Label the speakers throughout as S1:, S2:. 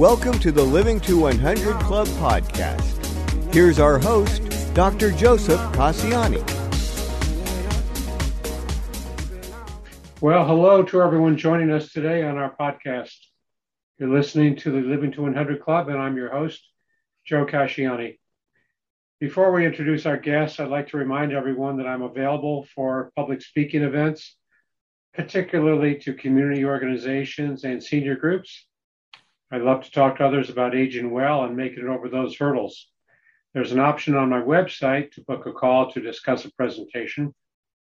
S1: Welcome to the Living to 100 Club podcast. Here's our host, Dr. Joseph Casciani.
S2: Well, hello to everyone joining us today on our podcast. You're listening to the Living to 100 Club, and I'm your host, Joe Casciani. Before we introduce our guests, I'd like to remind everyone that I'm available for public speaking events, particularly to community organizations and senior groups. I'd love to talk to others about aging well and making it over those hurdles. There's an option on my website to book a call to discuss a presentation.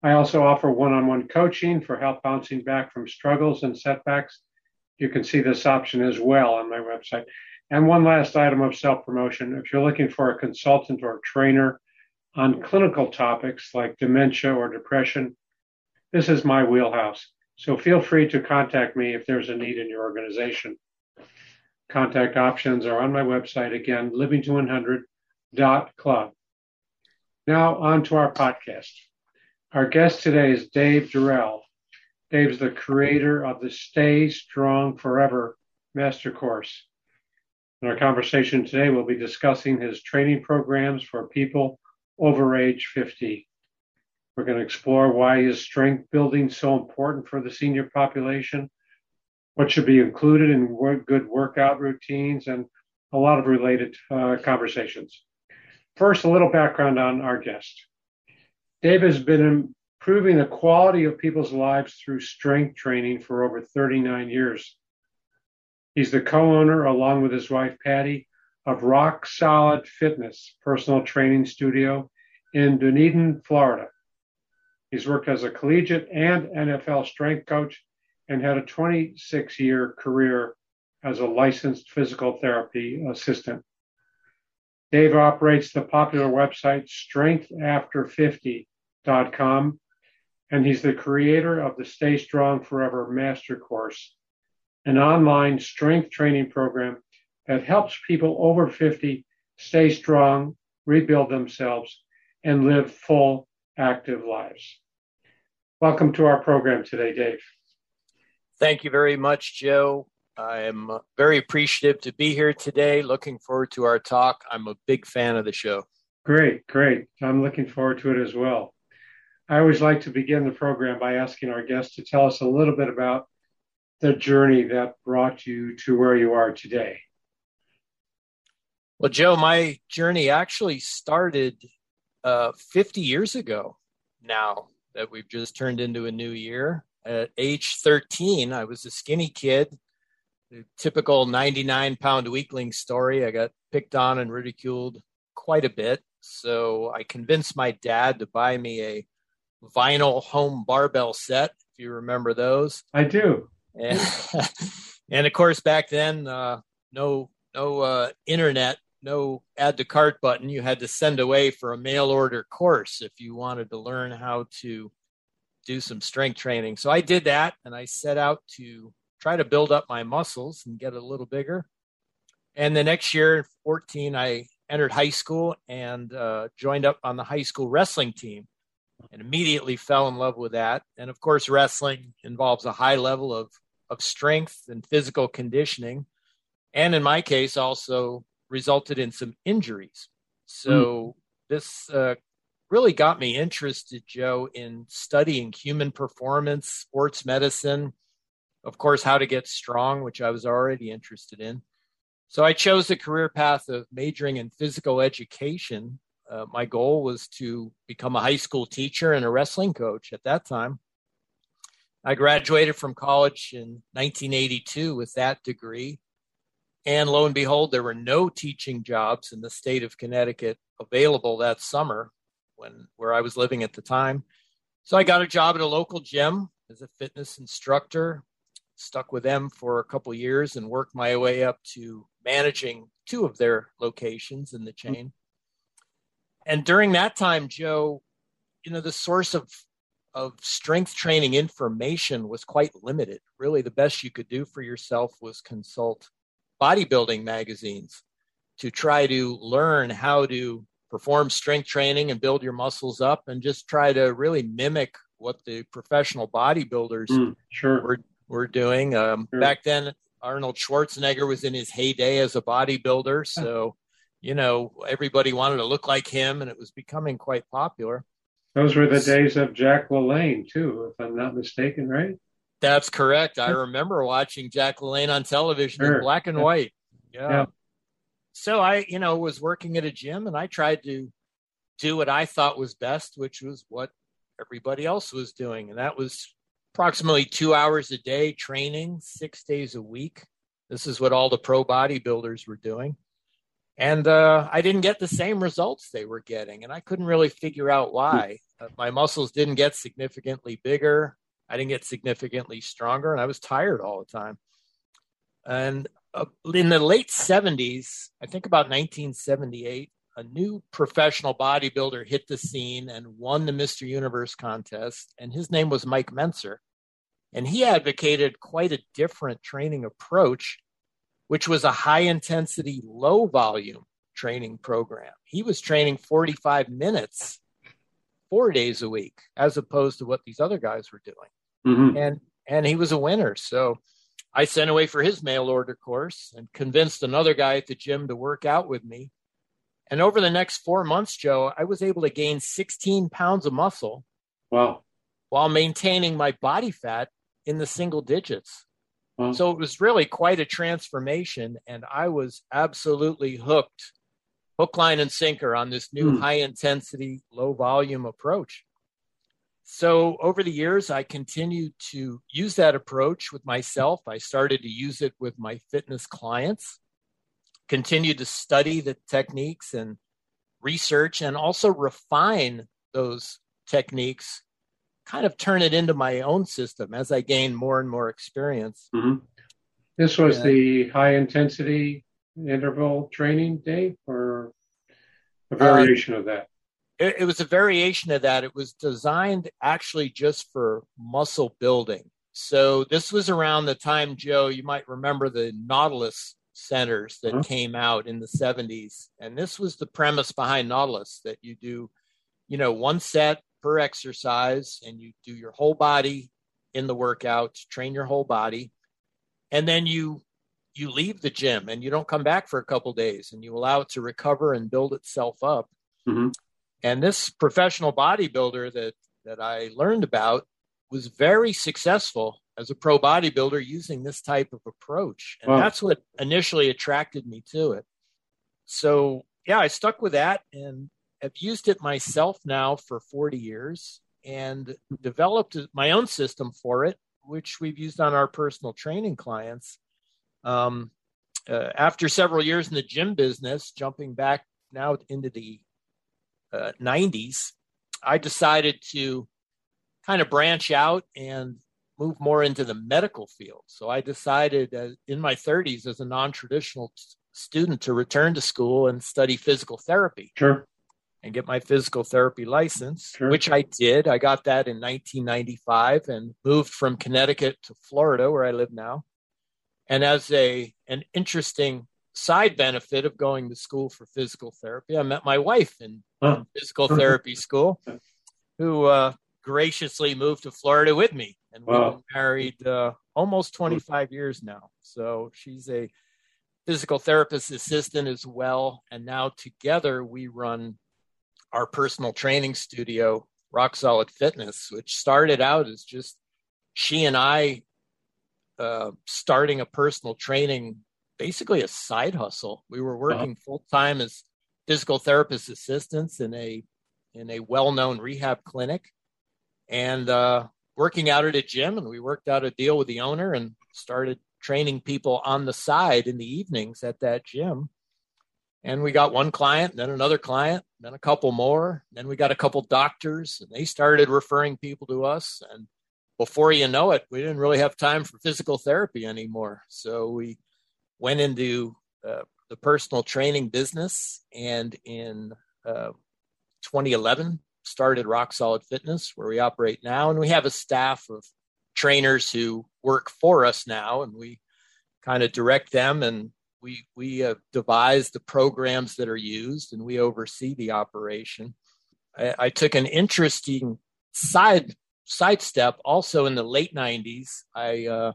S2: I also offer one on one coaching for help bouncing back from struggles and setbacks. You can see this option as well on my website. And one last item of self promotion if you're looking for a consultant or trainer on clinical topics like dementia or depression, this is my wheelhouse. So feel free to contact me if there's a need in your organization. Contact options are on my website again, living2100.club. Now, on to our podcast. Our guest today is Dave Durell. Dave's the creator of the Stay Strong Forever Master Course. In our conversation today, we'll be discussing his training programs for people over age 50. We're going to explore why is strength building so important for the senior population, what should be included in good workout routines, and a lot of related uh, conversations. First, a little background on our guest. Dave has been improving the quality of people's lives through strength training for over 39 years. He's the co-owner, along with his wife Patty, of Rock Solid Fitness personal training studio in Dunedin, Florida. He's worked as a collegiate and NFL strength coach and had a 26 year career as a licensed physical therapy assistant. Dave operates the popular website strengthafter50.com, and he's the creator of the Stay Strong Forever Master Course, an online strength training program that helps people over 50 stay strong, rebuild themselves, and live full, active lives. Welcome to our program today, Dave.
S3: Thank you very much, Joe. I'm very appreciative to be here today. Looking forward to our talk. I'm a big fan of the show.
S2: Great, great. I'm looking forward to it as well. I always like to begin the program by asking our guests to tell us a little bit about the journey that brought you to where you are today.
S3: Well, Joe, my journey actually started uh, 50 years ago now that we've just turned into a new year at age 13, I was a skinny kid, typical 99 pound weakling story. I got picked on and ridiculed quite a bit. So I convinced my dad to buy me a vinyl home barbell set, if you remember those.
S2: I do.
S3: And, and of course, back then, uh, no, no uh, internet, no add to cart button. You had to send away for a mail order course if you wanted to learn how to do some strength training. So I did that and I set out to try to build up my muscles and get a little bigger. And the next year, 14, I entered high school and uh, joined up on the high school wrestling team and immediately fell in love with that. And of course, wrestling involves a high level of, of strength and physical conditioning. And in my case, also resulted in some injuries. So mm. this uh, really got me interested, Joe, in studying human performance, sports medicine, of course, how to get strong, which I was already interested in. So I chose the career path of majoring in physical education. Uh, my goal was to become a high school teacher and a wrestling coach at that time. I graduated from college in 1982 with that degree. And lo and behold, there were no teaching jobs in the state of Connecticut available that summer when where I was living at the time. So I got a job at a local gym as a fitness instructor. Stuck with them for a couple years and worked my way up to managing two of their locations in the mm-hmm. chain. And during that time, Joe, you know, the source of of strength training information was quite limited. Really, the best you could do for yourself was consult bodybuilding magazines to try to learn how to perform strength training and build your muscles up and just try to really mimic what the professional bodybuilders
S2: mm, sure.
S3: were, were doing. Um, sure. Back then, Arnold Schwarzenegger was in his heyday as a bodybuilder. So, you know, everybody wanted to look like him and it was becoming quite popular.
S2: Those were the days of Jack LaLanne, too, if I'm not mistaken, right?
S3: That's correct. I remember watching Jack LaLanne on television sure. in black and white. Yeah. yeah. So I, you know, was working at a gym and I tried to do what I thought was best, which was what everybody else was doing. And that was approximately two hours a day training, six days a week. This is what all the pro bodybuilders were doing. And uh, I didn't get the same results they were getting. And I couldn't really figure out why. Uh, my muscles didn't get significantly bigger. I didn't get significantly stronger. And I was tired all the time. And in the late 70s, I think about 1978, a new professional bodybuilder hit the scene and won the Mr. Universe contest, and his name was Mike Mentzer. And he advocated quite a different training approach, which was a high intensity, low volume training program. He was training 45 minutes, four days a week, as opposed to what these other guys were doing. Mm-hmm. And and he was a winner. So I sent away for his mail order course and convinced another guy at the gym to work out with me and over the next four months, Joe, I was able to gain 16 pounds of muscle.
S2: Wow.
S3: While maintaining my body fat in the single digits. Wow. So it was really quite a transformation. And I was absolutely hooked, hook, line, and sinker on this new mm. high intensity, low volume approach. So over the years, I continued to use that approach with myself. I started to use it with my fitness clients continue to study the techniques and research and also refine those techniques kind of turn it into my own system as i gain more and more experience
S2: mm-hmm. this was yeah. the high intensity interval training day or a variation uh, of that
S3: it, it was a variation of that it was designed actually just for muscle building so this was around the time joe you might remember the nautilus centers that uh-huh. came out in the 70s. And this was the premise behind Nautilus that you do, you know, one set per exercise and you do your whole body in the workout, train your whole body. And then you you leave the gym and you don't come back for a couple days and you allow it to recover and build itself up. Mm-hmm. And this professional bodybuilder that that I learned about was very successful as a pro bodybuilder using this type of approach. And wow. that's what initially attracted me to it. So, yeah, I stuck with that and have used it myself now for 40 years and developed my own system for it, which we've used on our personal training clients. Um, uh, after several years in the gym business, jumping back now into the uh, 90s, I decided to kind of branch out and move more into the medical field. So I decided uh, in my 30s as a non traditional t- student to return to school and study physical therapy.
S2: Sure.
S3: And get my physical therapy license, sure. which I did. I got that in 1995 and moved from Connecticut to Florida, where I live now. And as a an interesting side benefit of going to school for physical therapy, I met my wife in, huh. physical therapy school, who uh, graciously moved to Florida with me, and we've been married uh, almost 25 years now. So she's a physical therapist assistant as well, and now together we run our personal training studio, Rock Solid Fitness, which started out as just she and I uh, starting a personal training, basically a side hustle. We were working full time as physical therapist assistants in a in a well known rehab clinic and uh, working out at a gym. And we worked out a deal with the owner and started training people on the side in the evenings at that gym. And we got one client, then another client, then a couple more. Then we got a couple doctors, and they started referring people to us. And before you know it, we didn't really have time for physical therapy anymore. So we went into uh, the personal training business. And in uh, 2011, started Rock Solid Fitness, where we operate now, and we have a staff of trainers who work for us now, and we kind of direct them and we we uh, devise the programs that are used, and we oversee the operation. I, I took an interesting side sidestep also in the late 90s. I uh,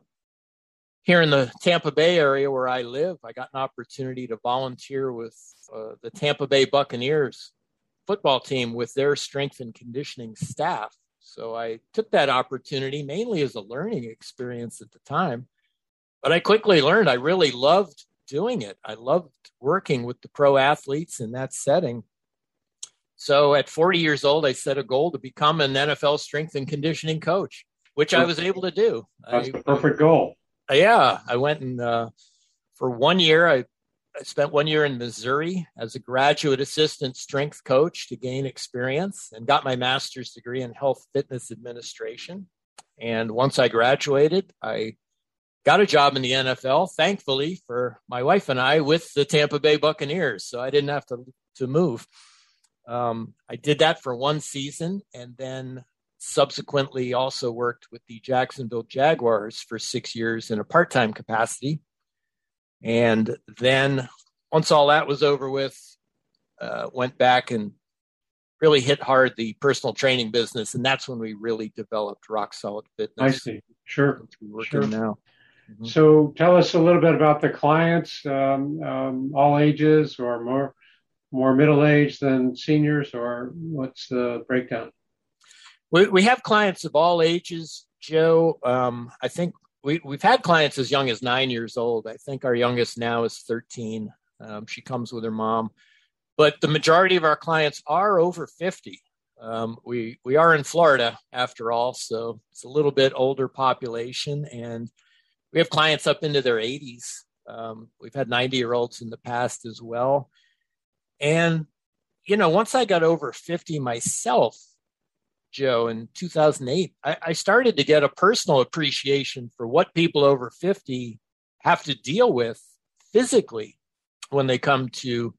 S3: here in the Tampa Bay area where I live, I got an opportunity to volunteer with uh, the Tampa Bay Buccaneers football team with their strength and conditioning staff. So I took that opportunity mainly as a learning experience at the time. But I quickly learned I really loved doing it. I loved working with the pro athletes in that setting. So at 40 years old, I set a goal to become an NFL strength and conditioning coach, which I was able to do.
S2: That's
S3: I,
S2: the perfect goal.
S3: Yeah, I went and uh, for one year, I, I spent one year in Missouri as a graduate assistant strength coach to gain experience and got my master's degree in health fitness administration. And once I graduated, I got a job in the NFL, thankfully for my wife and I, with the Tampa Bay Buccaneers. So I didn't have to, to move. Um, I did that for one season and then subsequently also worked with the Jacksonville Jaguars for six years in a part time capacity. And then once all that was over with, uh, went back and really hit hard the personal training business. And that's when we really developed Rock Solid Fitness.
S2: I see. Sure.
S3: Working sure. now.
S2: Mm-hmm. So tell us a little bit about the clients, um, um, all ages or more more middle aged than seniors, or what's the breakdown?
S3: We, we have clients of all ages, Joe. Um, I think we, we've had clients as young as nine years old. I think our youngest now is 13. Um, she comes with her mom. But the majority of our clients are over 50. Um, we, we are in Florida, after all, so it's a little bit older population. And we have clients up into their 80s. Um, we've had 90 year olds in the past as well. And, you know, once I got over 50 myself, Joe, in 2008, I, I started to get a personal appreciation for what people over 50 have to deal with physically when they come to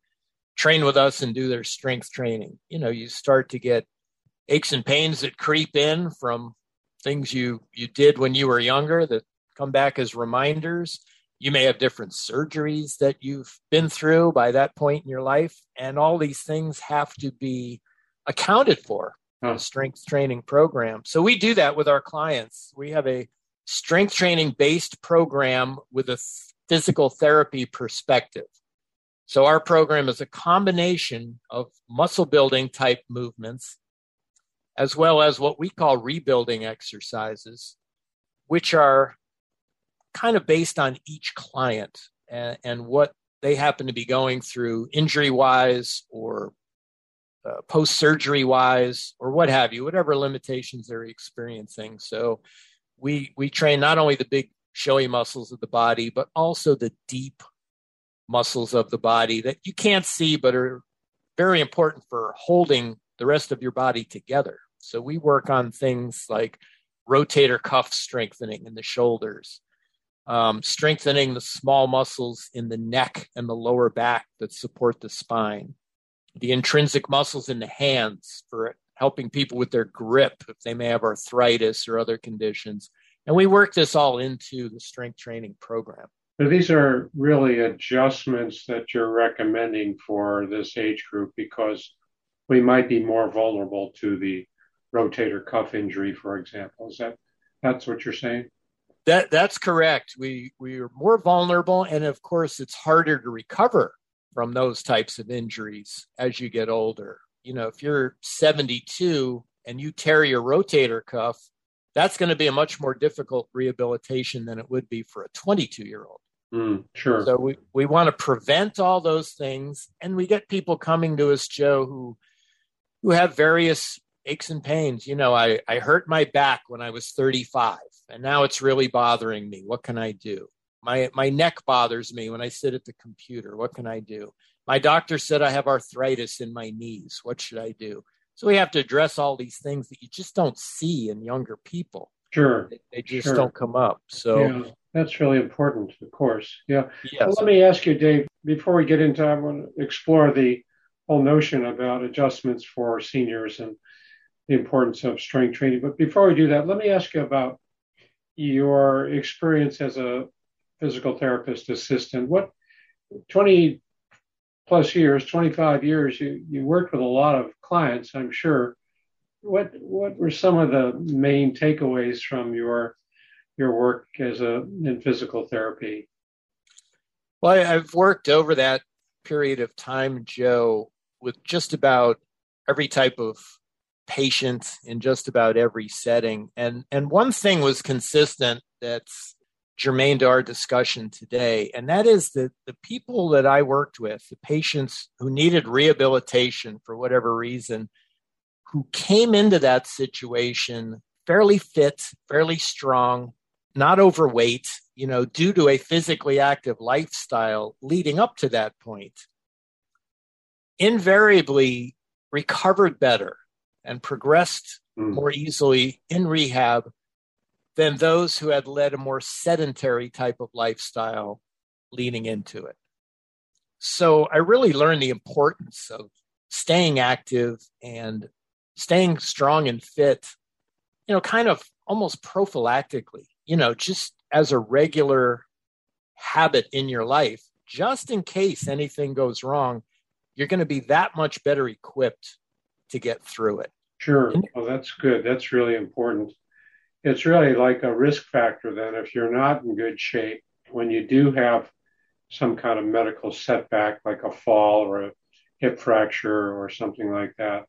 S3: train with us and do their strength training. You know, you start to get aches and pains that creep in from things you you did when you were younger that come back as reminders. You may have different surgeries that you've been through by that point in your life, and all these things have to be accounted for a strength training program. So we do that with our clients. We have a strength training based program with a physical therapy perspective. So our program is a combination of muscle building type movements as well as what we call rebuilding exercises, which are kind of based on each client and, and what they happen to be going through injury wise or uh, post surgery wise or what have you, whatever limitations they're experiencing. So we we train not only the big showy muscles of the body, but also the deep muscles of the body that you can't see but are very important for holding the rest of your body together. So we work on things like rotator cuff strengthening in the shoulders, um, strengthening the small muscles in the neck and the lower back that support the spine, the intrinsic muscles in the hands for helping people with their grip if they may have arthritis or other conditions. And we work this all into the strength training program.
S2: So these are really adjustments that you're recommending for this age group because we might be more vulnerable to the rotator cuff injury, for example. Is that that's what you're saying?
S3: That that's correct. We we are more vulnerable, and of course, it's harder to recover from those types of injuries as you get older. You know, if you're 72 and you tear your rotator cuff, that's going to be a much more difficult rehabilitation than it would be for a 22 year old.
S2: Mm, sure.
S3: So we, we want to prevent all those things. And we get people coming to us, Joe, who who have various aches and pains. You know, I, I hurt my back when I was 35 and now it's really bothering me. What can I do? My my neck bothers me when I sit at the computer. What can I do? My doctor said I have arthritis in my knees. What should I do? So we have to address all these things that you just don't see in younger people.
S2: Sure.
S3: They, they just
S2: sure.
S3: don't come up. So
S2: yeah, that's really important, of course. Yeah.
S3: Yes.
S2: Well, let me ask you, Dave, before we get into I want to explore the whole notion about adjustments for seniors and the importance of strength training. But before we do that, let me ask you about your experience as a physical therapist assistant. What 20 plus years, 25 years, you, you worked with a lot of clients, I'm sure. What what were some of the main takeaways from your your work as a in physical therapy?
S3: Well, I've worked over that period of time, Joe, with just about every type of patient in just about every setting. And and one thing was consistent that's germane to our discussion today, and that is that the people that I worked with, the patients who needed rehabilitation for whatever reason, who came into that situation fairly fit, fairly strong, not overweight, you know, due to a physically active lifestyle leading up to that point, invariably recovered better and progressed mm. more easily in rehab than those who had led a more sedentary type of lifestyle leading into it. So I really learned the importance of staying active and staying strong and fit, you know, kind of almost prophylactically, you know, just as a regular habit in your life, just in case anything goes wrong, you're going to be that much better equipped to get through it.
S2: Sure. Well, that's good. That's really important. It's really like a risk factor then if you're not in good shape, when you do have some kind of medical setback like a fall or a hip fracture or something like that.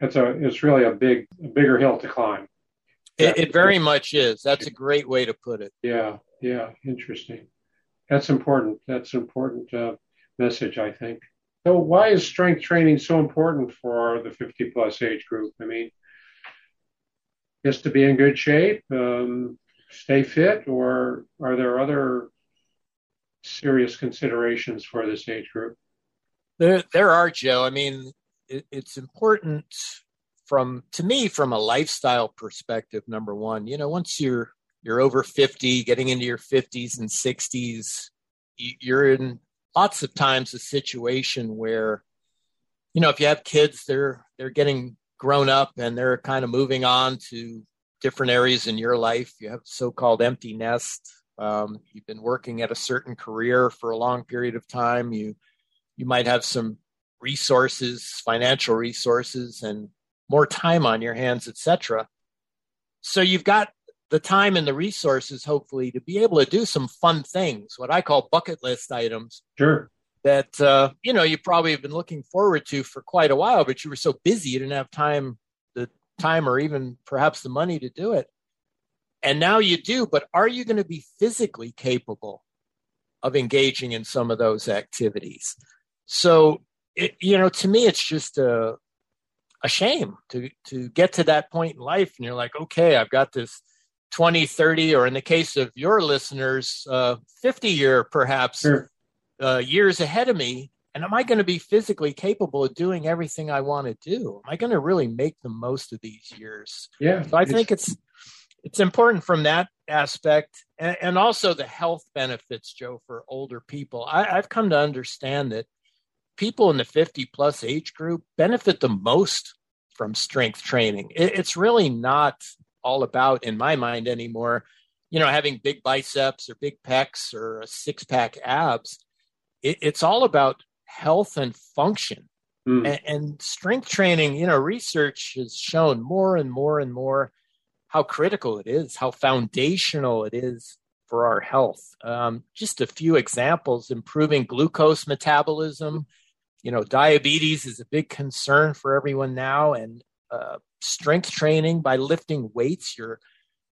S2: It's a it's really a big a bigger hill to climb.
S3: It, it very much is. That's a great way to put it.
S2: Yeah, yeah, interesting. That's important. That's an important uh, message, I think. So, why is strength training so important for the 50 plus age group? I mean, just to be in good shape, um, stay fit, or are there other serious considerations for this age group?
S3: There, there are, Joe. I mean, it, it's important from to me from a lifestyle perspective. Number one, you know, once you're you're over 50, getting into your 50s and 60s, you're in lots of times a situation where you know if you have kids they're they're getting grown up and they're kind of moving on to different areas in your life you have so-called empty nest um, you've been working at a certain career for a long period of time you you might have some resources financial resources and more time on your hands etc so you've got the time and the resources, hopefully, to be able to do some fun things, what I call bucket list items.
S2: Sure.
S3: That uh, you know you probably have been looking forward to for quite a while, but you were so busy you didn't have time, the time, or even perhaps the money to do it. And now you do, but are you going to be physically capable of engaging in some of those activities? So, it, you know, to me, it's just a a shame to to get to that point in life, and you're like, okay, I've got this 20, 30, or in the case of your listeners, uh, 50 year perhaps sure. Uh, years ahead of me. And am I going to be physically capable of doing everything I want to do? Am I going to really make the most of these years?
S2: Yeah.
S3: So I think it's it's important from that aspect, and, and also the health benefits, Joe, for older people. I, I've come to understand that people in the 50 plus age group benefit the most from strength training. It, it's really not all about in my mind anymore. You know, having big biceps or big pecs or a six pack abs. It, it's all about health and function. Mm. And, and strength training, you know, research has shown more and more and more how critical it is, how foundational it is for our health. Um, just a few examples improving glucose metabolism. You know, diabetes is a big concern for everyone now, and uh, strength training by lifting weights. You're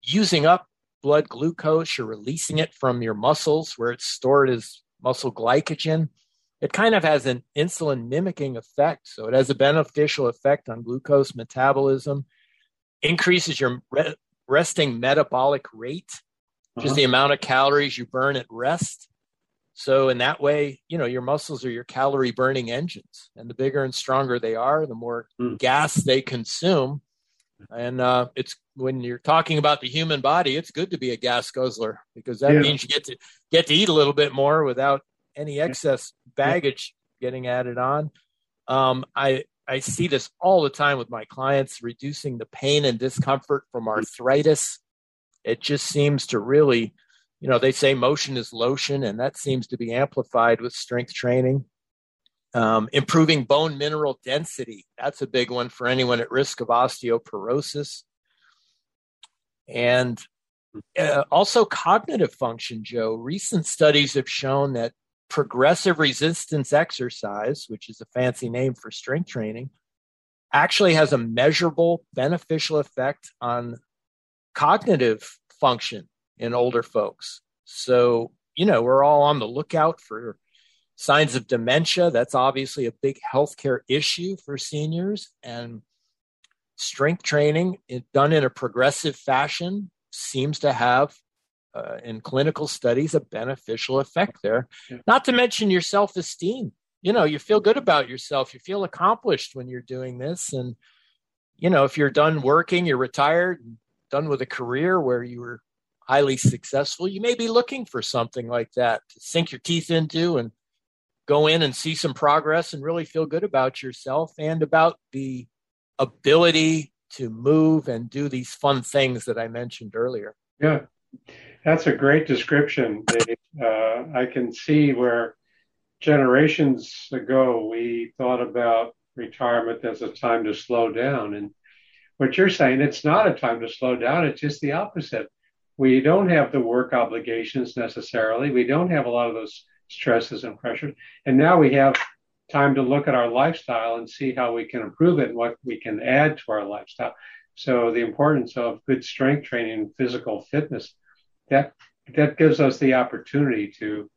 S3: using up blood glucose, you're releasing it from your muscles where it's stored as muscle glycogen. It kind of has an insulin mimicking effect. So it has a beneficial effect on glucose metabolism, increases your re- resting metabolic rate, which uh-huh. is the amount of calories you burn at rest. So in that way, you know, your muscles are your calorie burning engines, and the bigger and stronger they are, the more mm. gas they consume. And uh, it's when you're talking about the human body, it's good to be a gas guzzler because that yeah. means you get to get to eat a little bit more without any excess baggage yeah. getting added on. Um, I I see this all the time with my clients, reducing the pain and discomfort from arthritis. It just seems to really you know, they say motion is lotion, and that seems to be amplified with strength training. Um, improving bone mineral density. That's a big one for anyone at risk of osteoporosis. And Uh, also, cognitive function, Joe. Recent studies have shown that progressive resistance exercise, which is a fancy name for strength training, actually has a measurable beneficial effect on cognitive function in older folks. So, you know, we're all on the lookout for signs of dementia. That's obviously a big healthcare issue for seniors. And strength training, done in a progressive fashion, seems to have, uh, in clinical studies, a beneficial effect there. Yeah. Not to mention your self esteem. You know, you feel good about yourself. You feel accomplished when you're doing this. And, you know, if you're done working, you're retired, done with a career where you were highly successful, you may be looking for something like that to sink your teeth into and go in and see some progress and really feel good about yourself and about the ability to move and do these fun things that I mentioned earlier.
S2: Yeah, that's a great description. Uh, I can see where generations ago we thought about retirement as a time to slow down. And what you're saying, it's not a time to slow down, it's just the opposite. We don't have the work obligations necessarily. We don't have a lot of those stresses and pressures. And now we have time to look at our lifestyle and see how we can improve it and what we can add to our lifestyle. So the importance of good strength training physical fitness, that that gives us the opportunity to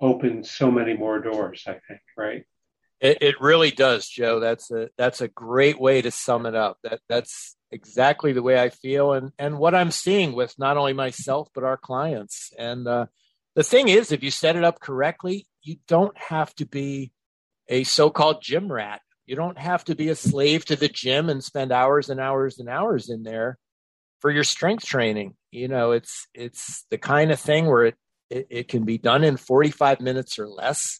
S2: open so many more doors, I think, right?
S3: It, it really does, Joe. That's a that's a great way to sum it up. That that's exactly the way I feel, and and what I'm seeing with not only myself but our clients. And uh, the thing is, if you set it up correctly, you don't have to be a so-called gym rat. You don't have to be a slave to the gym and spend hours and hours and hours in there for your strength training. You know, it's it's the kind of thing where it it, it can be done in 45 minutes or less,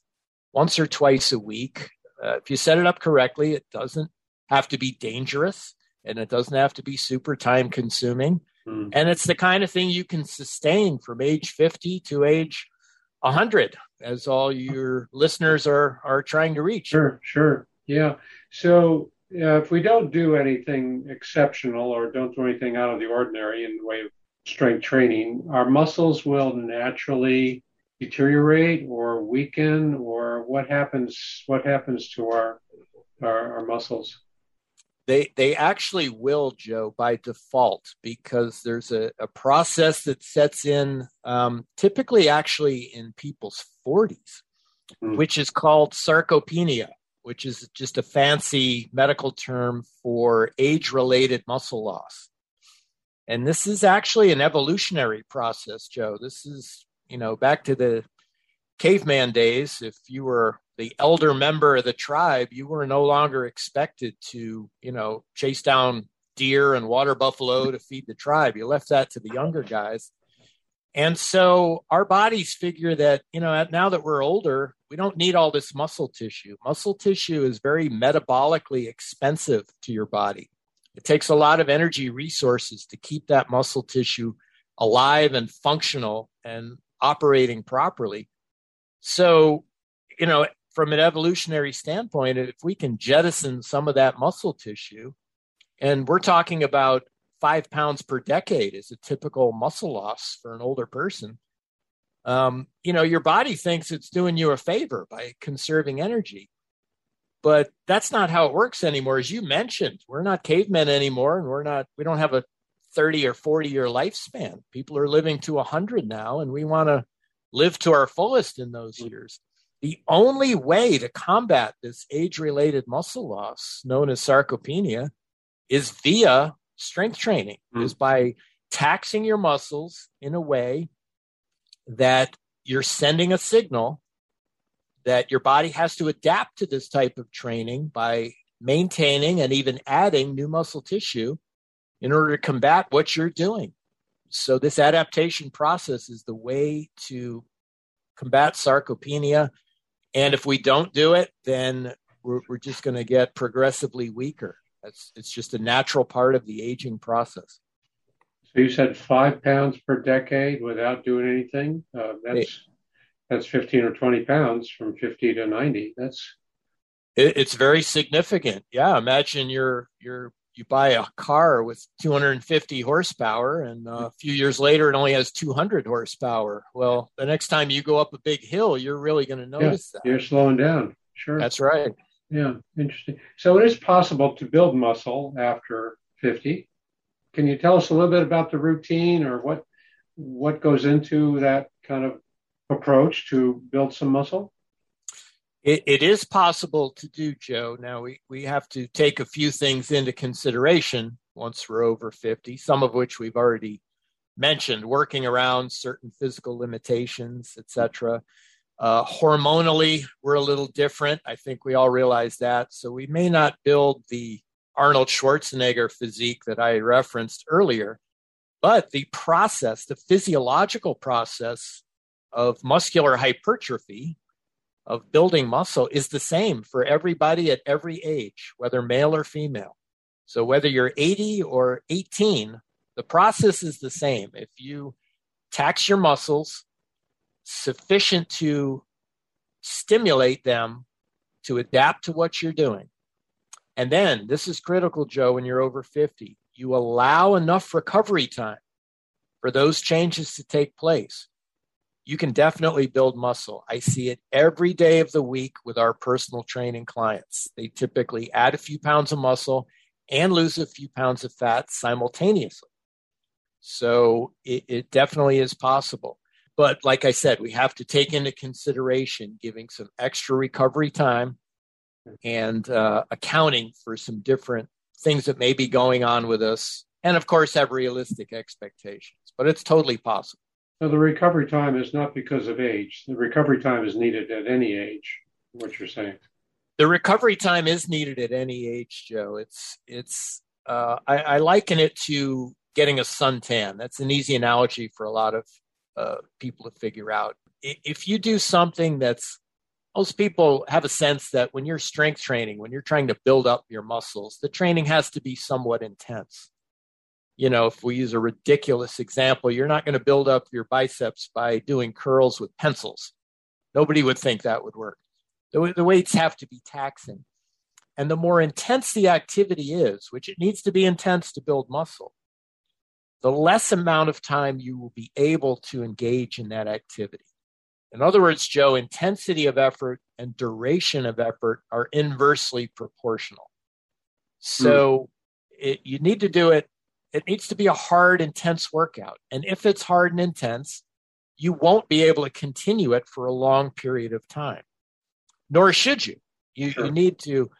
S3: once or twice a week. Uh, if you set it up correctly, it doesn't have to be dangerous and it doesn't have to be super time consuming. Mm. And it's the kind of thing you can sustain from age 50 to age 100 as all your listeners are are trying to reach.
S2: Sure, sure. Yeah. So uh, if we don't do anything exceptional or don't do anything out of the ordinary in the way of strength training, our muscles will naturally deteriorate or weaken or what happens what happens to our our, our muscles
S3: they they actually will joe by default because there's a, a process that sets in um, typically actually in people's 40s mm. which is called sarcopenia which is just a fancy medical term for age related muscle loss and this is actually an evolutionary process, Joe. This is, you know, back to the caveman days. If you were the elder member of the tribe, you were no longer expected to, you know, chase down deer and water buffalo to feed the tribe. You left that to the younger guys. And so our bodies figure that, you know, now that we're older, we don't need all this muscle tissue. Muscle tissue is very metabolically expensive to your body. It takes a lot of energy resources to keep that muscle tissue alive and functional and operating properly. So, you know, from an evolutionary standpoint, if we can jettison some of that muscle tissue, and we're talking about five pounds per decade is a typical muscle loss for an older person. Um, you know, your body thinks it's doing you a favor by conserving energy. But that's not how it works anymore. As you mentioned, we're not cavemen anymore, and we're not, we don't have a 30 or 40 year lifespan. People are living to 100 now, and we want to live to our fullest in those years. The only way to combat this age related muscle loss, known as sarcopenia, is via strength training, mm-hmm. is by taxing your muscles in a way that you're sending a signal that your body has to adapt to this type of training by maintaining and even adding new muscle tissue in order to combat what you're doing. So, this adaptation process is the way to combat sarcopenia. And if we don't do it, then we're, we're just going to get progressively weaker. That's, it's just a natural part of the aging process.
S2: So, you said five pounds per decade without doing anything? Uh, that's that's 15 or 20 pounds from 50 to 90 that's
S3: it, it's very significant yeah imagine you're you're you buy a car with 250 horsepower, and uh, a few years later it only has 200 horsepower. Well, the next time you go up a big hill, you're really going to notice
S2: yeah,
S3: that.
S2: You're slowing down. Sure.
S3: That's right.
S2: Yeah, interesting. So it is possible to build muscle after 50. Can you tell us a little bit about the routine or what what goes into that kind of approach to build some muscle?
S3: It, it is possible to do, Joe. Now we, we have to take a few things into consideration once we're over 50, some of which we've already mentioned, working around certain physical limitations, etc. Uh, hormonally, we're a little different. I think we all realize that. So we may not build the Arnold Schwarzenegger physique that I referenced earlier, but the process, the physiological process of muscular hypertrophy, of building muscle, is the same for everybody at every age, whether male or female. So whether you're 80 or 18, the process is the same. If you tax your muscles sufficient to stimulate them to adapt to what you're doing, and then this is critical, Joe, when you're over 50, you allow enough recovery time for those changes to take place. You can definitely build muscle. I see it every day of the week with our personal training clients. They typically add a few pounds of muscle and lose a few pounds of fat simultaneously. So it, it definitely is possible. But like I said, we have to take into consideration giving some extra recovery time and uh, accounting for some different things that may be going on with us, and of course, have realistic expectations. But it's totally possible.
S2: So the recovery time is not because of age. The recovery time is needed at any age. What you're saying?
S3: The recovery time is needed at any age, Joe. It's it's. Uh, I, I liken it to getting a suntan. That's an easy analogy for a lot of uh, people to figure out. If you do something that's most people have a sense that when you're strength training, when you're trying to build up your muscles, the training has to be somewhat intense. You know, if we use a ridiculous example, you're not going to build up your biceps by doing curls with pencils. Nobody would think that would work. The, the weights have to be taxing. And the more intense the activity is, which it needs to be intense to build muscle, the less amount of time you will be able to engage in that activity. In other words, Joe, intensity of effort and duration of effort are inversely proportional. So mm. it, you need to do it. It needs to be a hard, intense workout. And if it's hard and intense, you won't be able to continue it for a long period of time, nor should you. You, sure. you need to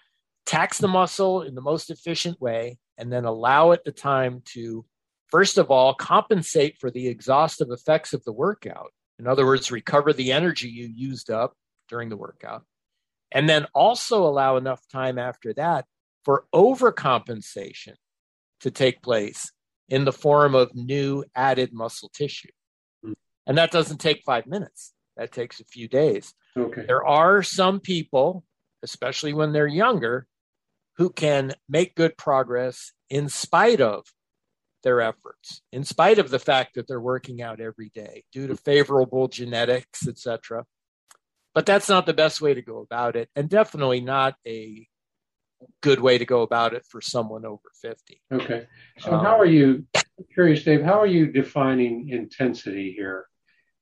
S3: tax the muscle in the most efficient way and then allow it the time to, first of all, compensate for the exhaustive effects of the workout in other words, recover the energy you used up during the workout. And then also allow enough time after that for overcompensation to take place in the form of new added muscle tissue. Mm. And that doesn't take five minutes, that takes a few days.
S2: Okay.
S3: There are some people, especially when they're younger, who can make good progress in spite of their efforts, in spite of the fact that they're working out every day due to favorable genetics, etc. But that's not the best way to go about it, and definitely not a good way to go about it for someone over 50.
S2: Okay. So, um, how are you, curious, Dave, how are you defining intensity here?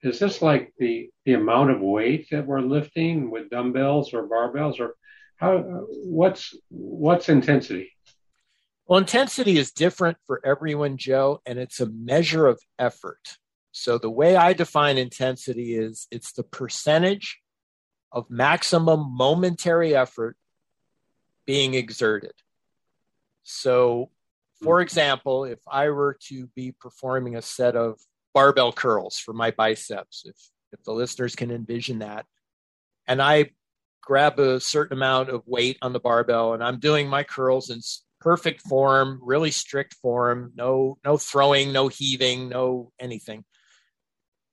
S2: Is this like the, the amount of weight that we're lifting with dumbbells or barbells, or how, what's, what's intensity?
S3: Well, intensity is different for everyone, Joe, and it's a measure of effort. So the way I define intensity is it's the percentage of maximum momentary effort being exerted. So, for mm-hmm. example, if I were to be performing a set of barbell curls for my biceps, if, if the listeners can envision that, and I grab a certain amount of weight on the barbell and I'm doing my curls in perfect form, really strict form, no no throwing, no heaving, no anything.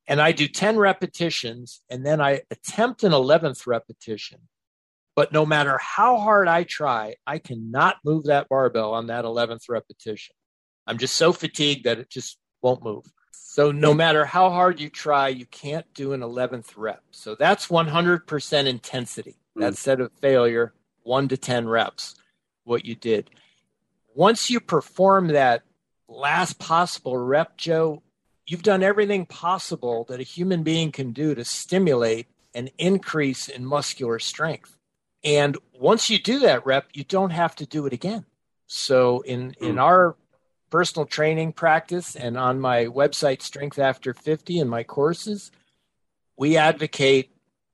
S3: And I do 10 repetitions and then I attempt an 11th repetition. But no matter how hard I try, I cannot move that barbell on that 11th repetition. I'm just so fatigued that it just won't move. So no mm-hmm. matter how hard you try, you can't do an 11th rep. So that's 100% intensity. Mm. That set of failure, 1 to 10 reps, what you did once you perform that last possible rep, Joe, you've done everything possible that a human being can do to stimulate an increase in muscular strength. And once you do that rep, you don't have to do it again. So in in hmm. our personal training practice and on my website Strength After 50 and my courses, we advocate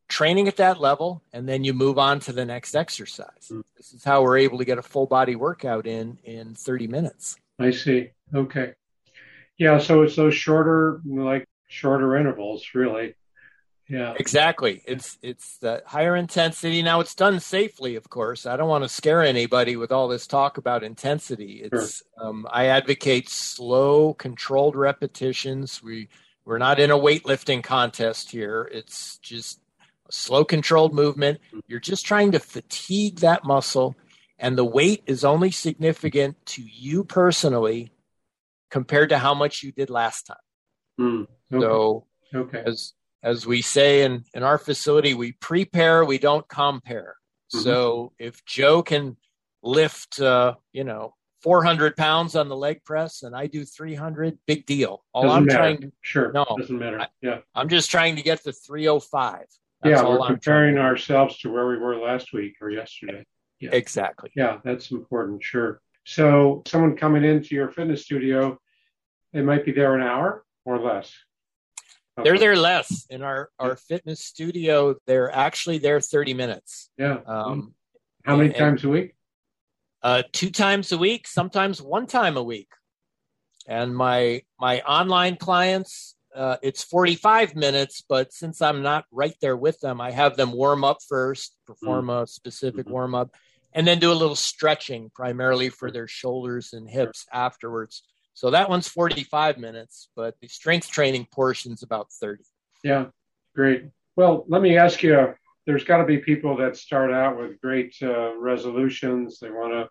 S3: training at that level and then you move on to the next exercise. Mm. This is how we're able to get a full body workout in in 30 minutes.
S2: I see. Okay. Yeah, so it's those shorter like shorter intervals really. Yeah.
S3: Exactly. It's it's the higher intensity. Now it's done safely, of course. I don't want to scare anybody with all this talk about intensity. It's sure. um, I advocate slow, controlled repetitions. We we're not in a weightlifting contest here. It's just a slow, controlled movement. You're just trying to fatigue that muscle, and the weight is only significant to you personally compared to how much you did last time. Mm, okay. So, okay. as as we say in in our facility, we prepare, we don't compare. Mm-hmm. So, if Joe can lift, uh, you know, 400 pounds on the leg press and I do 300, big deal.
S2: All doesn't I'm matter. trying to sure no doesn't matter. Yeah,
S3: I, am just trying to get to 305.
S2: That's yeah, we're comparing ourselves to where we were last week or yesterday.
S3: Yeah. Exactly.
S2: Yeah, that's important. Sure. So, someone coming into your fitness studio, they might be there an hour or less.
S3: They're there less in our our fitness studio. They're actually there 30 minutes.
S2: Yeah. Um, How many and, times a week?
S3: uh, two times a week, sometimes one time a week. And my my online clients, uh, it's 45 minutes, but since I'm not right there with them, I have them warm up first, perform mm-hmm. a specific mm-hmm. warm up, and then do a little stretching primarily for their shoulders and hips afterwards. So that one's 45 minutes, but the strength training portion's about 30.
S2: Yeah, great. Well, let me ask you there's got to be people that start out with great uh, resolutions. They want to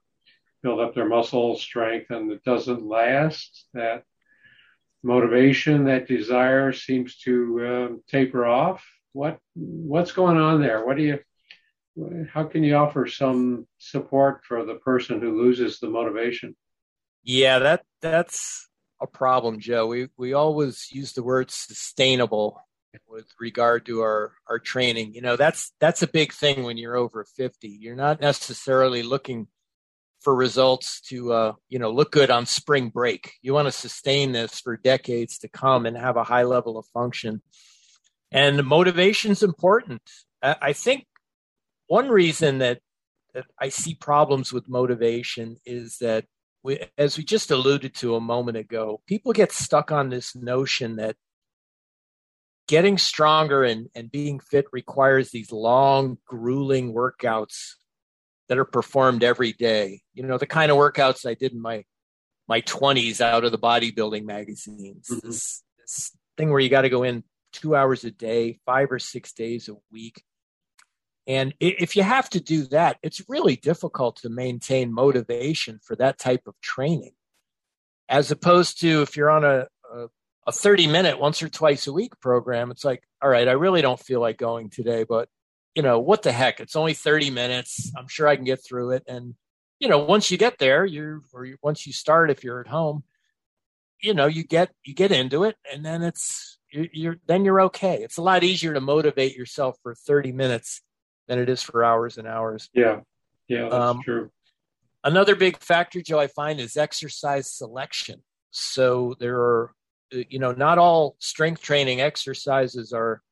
S2: build up their muscle strength, and it doesn't last. That motivation, that desire, seems to um, taper off. What what's going on there? What do you? How can you offer some support for the person who loses the motivation?
S3: Yeah, that that's a problem, Joe. We we always use the word sustainable with regard to our our training. You know that's that's a big thing when you're over 50 you're not necessarily looking for results to uh, you know look good on spring break. You want to sustain this for decades to come and have a high level of function. And motivation is important i think one reason that, that i see problems with motivation is that we, as we just alluded to a moment ago people get stuck on this notion that getting stronger and, and being fit requires these long, grueling workouts that are performed every day. You know, the kind of workouts I did in my my 20s out of the bodybuilding magazines. Mm-hmm. This, this thing where you got to go in two hours a day, five or six days a week. And if you have to do that, it's really difficult to maintain motivation for that type of training. As opposed to if you're on a, a a 30 minute once or twice a week program, it's like, all right, I really don't feel like going today, but you know, what the heck? It's only 30 minutes. I'm sure I can get through it. And, you know, once you get there, you're, or once you start, if you're at home, you know, you get, you get into it and then it's, you're, you're then you're okay. It's a lot easier to motivate yourself for 30 minutes than it is for hours and hours.
S2: Yeah. Yeah. That's um, true.
S3: Another big factor, Joe, I find is exercise selection. So there are you know not all strength training exercises are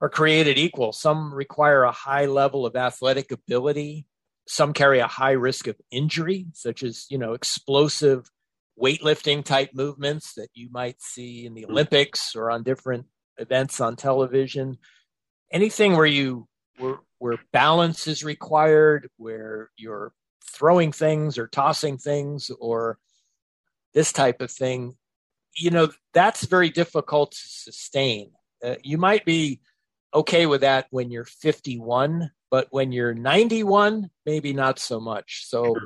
S3: are created equal some require a high level of athletic ability some carry a high risk of injury such as you know explosive weightlifting type movements that you might see in the olympics or on different events on television anything where you where, where balance is required where you're throwing things or tossing things or this type of thing you know, that's very difficult to sustain. Uh, you might be okay with that when you're 51, but when you're 91, maybe not so much. So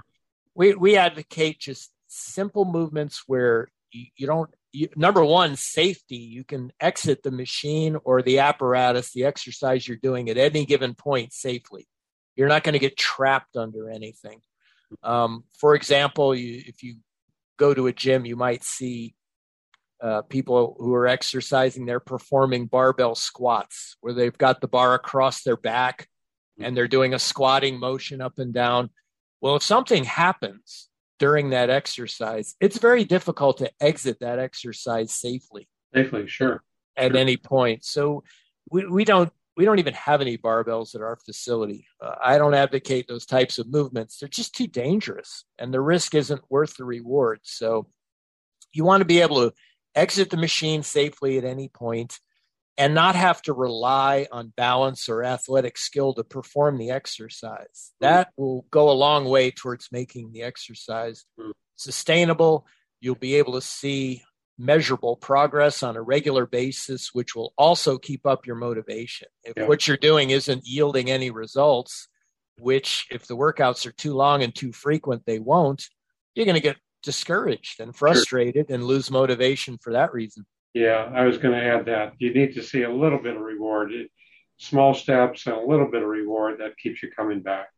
S3: we, we advocate just simple movements where you, you don't, you, number one, safety. You can exit the machine or the apparatus, the exercise you're doing at any given point safely. You're not going to get trapped under anything. Um, for example, you, if you go to a gym, you might see uh, people who are exercising, they're performing barbell squats where they've got the bar across their back and they're doing a squatting motion up and down. Well, if something happens during that exercise, it's very difficult to exit that exercise safely.
S2: Safely, sure.
S3: At
S2: sure.
S3: any point. So we, we don't we don't even have any barbells at our facility. Uh, I don't advocate those types of movements. They're just too dangerous and the risk isn't worth the reward. So you want to be able to exit the machine safely at any point and not have to rely on balance or athletic skill to perform the exercise. Hmm. That will go a long way towards making the exercise hmm. sustainable. You'll be able to see measurable progress on a regular basis, which will also keep up your motivation. If yeah. what you're doing isn't yielding any results, which if the workouts are too long and too frequent, they won't, you're going to get discouraged and frustrated sure. and lose motivation for that reason.
S2: Yeah, I was going to add that. You need to see a little bit of reward, small steps and a little bit of reward that keeps you coming back.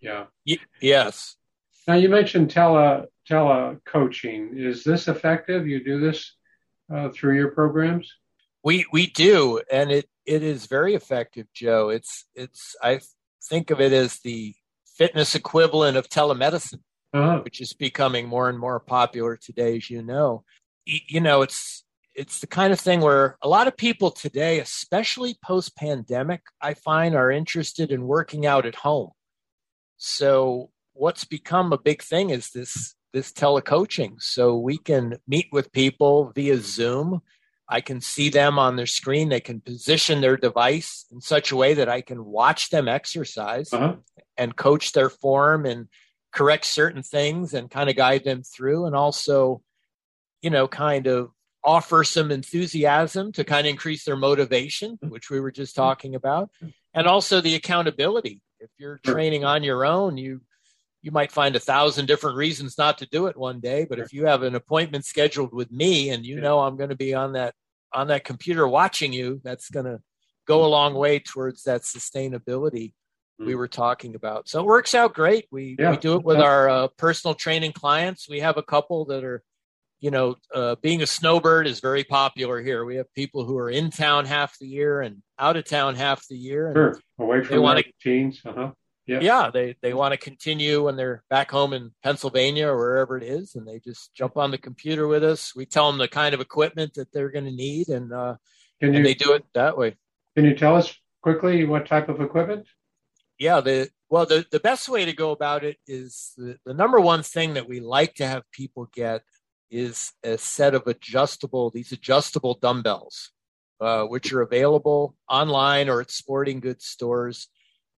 S2: Yeah.
S3: Y- yes.
S2: Now you mentioned tele tele coaching. Is this effective? You do this uh, through your programs?
S3: We we do, and it it is very effective, Joe. It's it's I think of it as the fitness equivalent of telemedicine, uh-huh. which is becoming more and more popular today, as you know. You know, it's it's the kind of thing where a lot of people today, especially post pandemic, I find are interested in working out at home. So what's become a big thing is this this telecoaching. So we can meet with people via Zoom. I can see them on their screen. They can position their device in such a way that I can watch them exercise uh-huh. and coach their form and correct certain things and kind of guide them through and also, you know, kind of offer some enthusiasm to kind of increase their motivation, which we were just talking about, and also the accountability. If you're training on your own, you you might find a thousand different reasons not to do it one day, but if you have an appointment scheduled with me and you know I'm going to be on that on that computer watching you, that's going to go a long way towards that sustainability we mm. were talking about. So it works out great. We yeah. we do it with our uh, personal training clients. We have a couple that are you know, uh, being a snowbird is very popular here. We have people who are in town half the year and out of town half the year. And
S2: sure, away from their routines. Uh-huh.
S3: Yeah. yeah, they they want to continue when they're back home in Pennsylvania or wherever it is, and they just jump on the computer with us. We tell them the kind of equipment that they're going to need, and uh, can you, and they do it that way.
S2: Can you tell us quickly what type of equipment?
S3: Yeah, the well, the the best way to go about it is the, the number one thing that we like to have people get is a set of adjustable, these adjustable dumbbells, uh, which are available online or at sporting goods stores.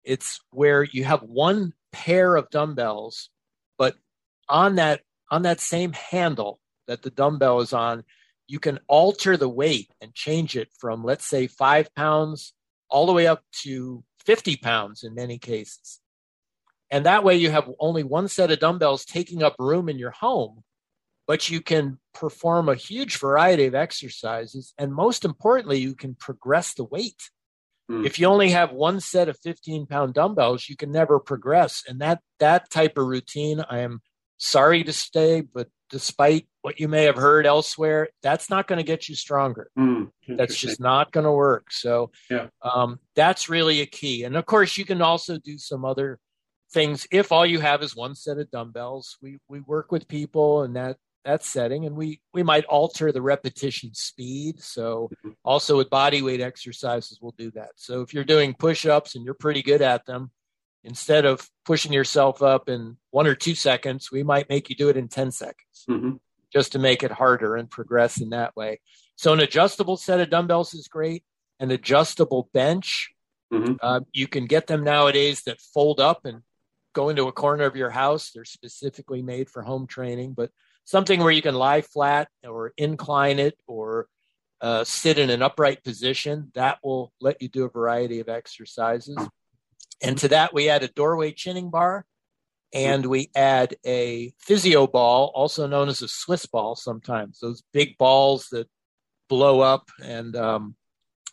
S3: It's where you have one pair of dumbbells, but on that on that same handle that the dumbbell is on, you can alter the weight and change it from let's say five pounds all the way up to 50 pounds in many cases. And that way you have only one set of dumbbells taking up room in your home but you can perform a huge variety of exercises. And most importantly, you can progress the weight. Mm. If you only have one set of 15 pound dumbbells, you can never progress. And that, that type of routine, I am sorry to say, but despite what you may have heard elsewhere, that's not going to get you stronger. Mm, that's just not going to work. So yeah. um, that's really a key. And of course, you can also do some other things if all you have is one set of dumbbells. We we work with people, and that that setting and we we might alter the repetition speed. So also with body weight exercises we'll do that. So if you're doing push-ups and you're pretty good at them instead of pushing yourself up in one or two seconds we might make you do it in 10 seconds mm-hmm. just to make it harder and progress in that way. So an adjustable set of dumbbells is great. An adjustable bench mm-hmm. uh, you can get them nowadays that fold up and go into a corner of your house. They're specifically made for home training but something where you can lie flat or incline it or uh, sit in an upright position. That will let you do a variety of exercises. And to that, we add a doorway chinning bar and we add a physio ball, also known as a Swiss ball sometimes, those big balls that blow up. And um,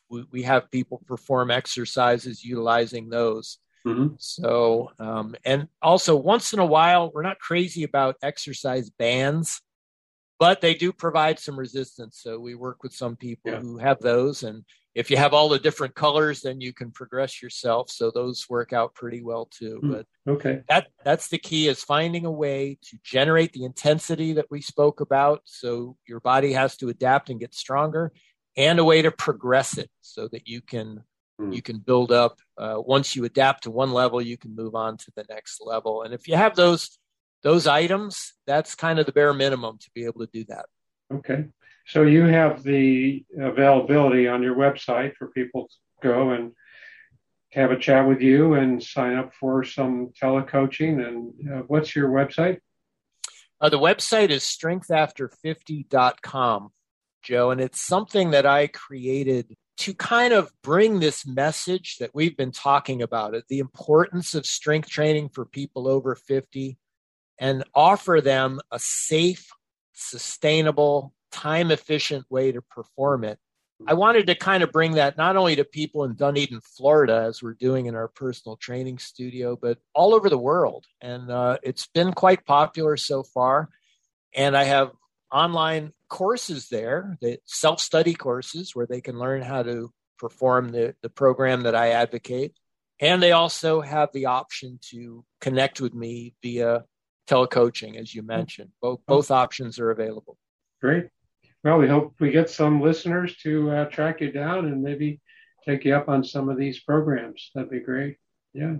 S3: we, we have people perform exercises utilizing those. Mm-hmm. So, um, and also once in a while, we're not crazy about exercise bands, but they do provide some resistance. So we work with some people yeah. who have those. And if you have all the different colors, then you can progress yourself. So those work out pretty well too. Mm,
S2: but okay,
S3: that that's the key is finding a way to generate the intensity that we spoke about. So your body has to adapt and get stronger, and a way to progress it so that you can. You can build up uh, once you adapt to one level you can move on to the next level. And if you have those those items that's kind of the bare minimum to be able to do that.
S2: Okay. So you have the availability on your website for people to go and have a chat with you and sign up for some telecoaching. And uh, what's your website?
S3: Uh, the website is strengthafter50.com joe and it's something that i created to kind of bring this message that we've been talking about it, the importance of strength training for people over 50 and offer them a safe, sustainable, time efficient way to perform it. I wanted to kind of bring that not only to people in Dunedin, Florida, as we're doing in our personal training studio, but all over the world. And uh, it's been quite popular so far. And I have online courses there, the self study courses where they can learn how to perform the, the program that I advocate. And they also have the option to connect with me via telecoaching, as you mentioned. Both, both options are available.
S2: Great. Well, we hope we get some listeners to uh, track you down and maybe take you up on some of these programs. That'd be great. Yeah,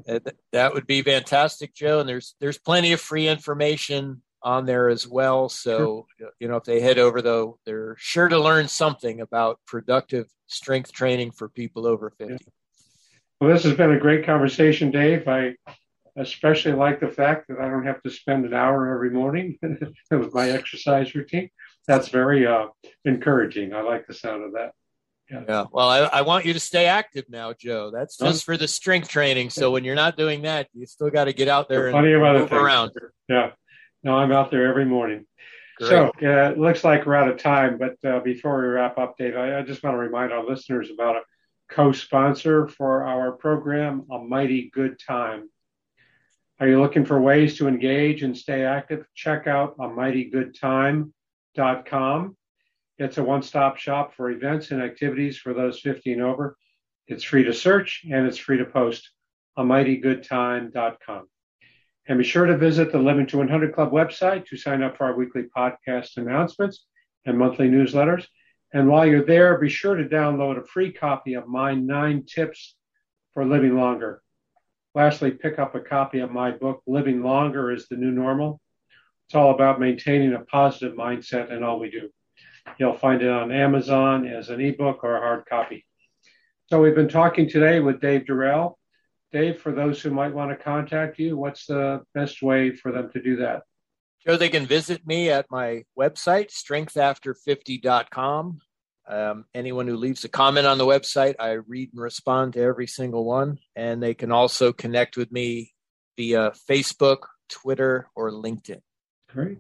S3: that would be fantastic, Joe. And there's there's plenty of free information on there as well. So, sure. you know, if they head over though, they're sure to learn something about productive strength training for people over 50. Yeah.
S2: Well, this has been a great conversation, Dave. I especially like the fact that I don't have to spend an hour every morning with my exercise routine. That's very uh, encouraging. I like the sound of that.
S3: Yeah. yeah. Well, I, I, want you to stay active now, Joe. That's just for the strength training. So when you're not doing that, you still got to get out there and move around.
S2: Yeah. No, I'm out there every morning. Great. So uh, it looks like we're out of time, but uh, before we wrap up, Dave, I, I, just want to remind our listeners about a co-sponsor for our program, A Mighty Good Time. Are you looking for ways to engage and stay active? Check out a mightygoodtime.com. It's a one-stop shop for events and activities for those 50 and over. It's free to search and it's free to post. A mightygoodtime.com. And be sure to visit the Living to 100 Club website to sign up for our weekly podcast announcements and monthly newsletters. And while you're there, be sure to download a free copy of my nine tips for living longer. Lastly, pick up a copy of my book, Living Longer is the New Normal. It's all about maintaining a positive mindset in all we do. You'll find it on Amazon as an ebook or a hard copy. So we've been talking today with Dave Durell. Dave, for those who might want to contact you, what's the best way for them to do that?
S3: Joe, they can visit me at my website, strengthafter50.com. Um, anyone who leaves a comment on the website, I read and respond to every single one. And they can also connect with me via Facebook, Twitter, or LinkedIn.
S2: Great.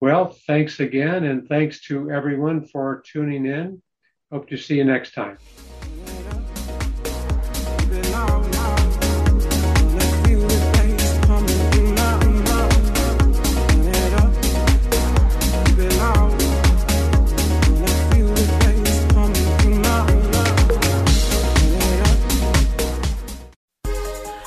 S2: Well, thanks again. And thanks to everyone for tuning in. Hope to see you next time.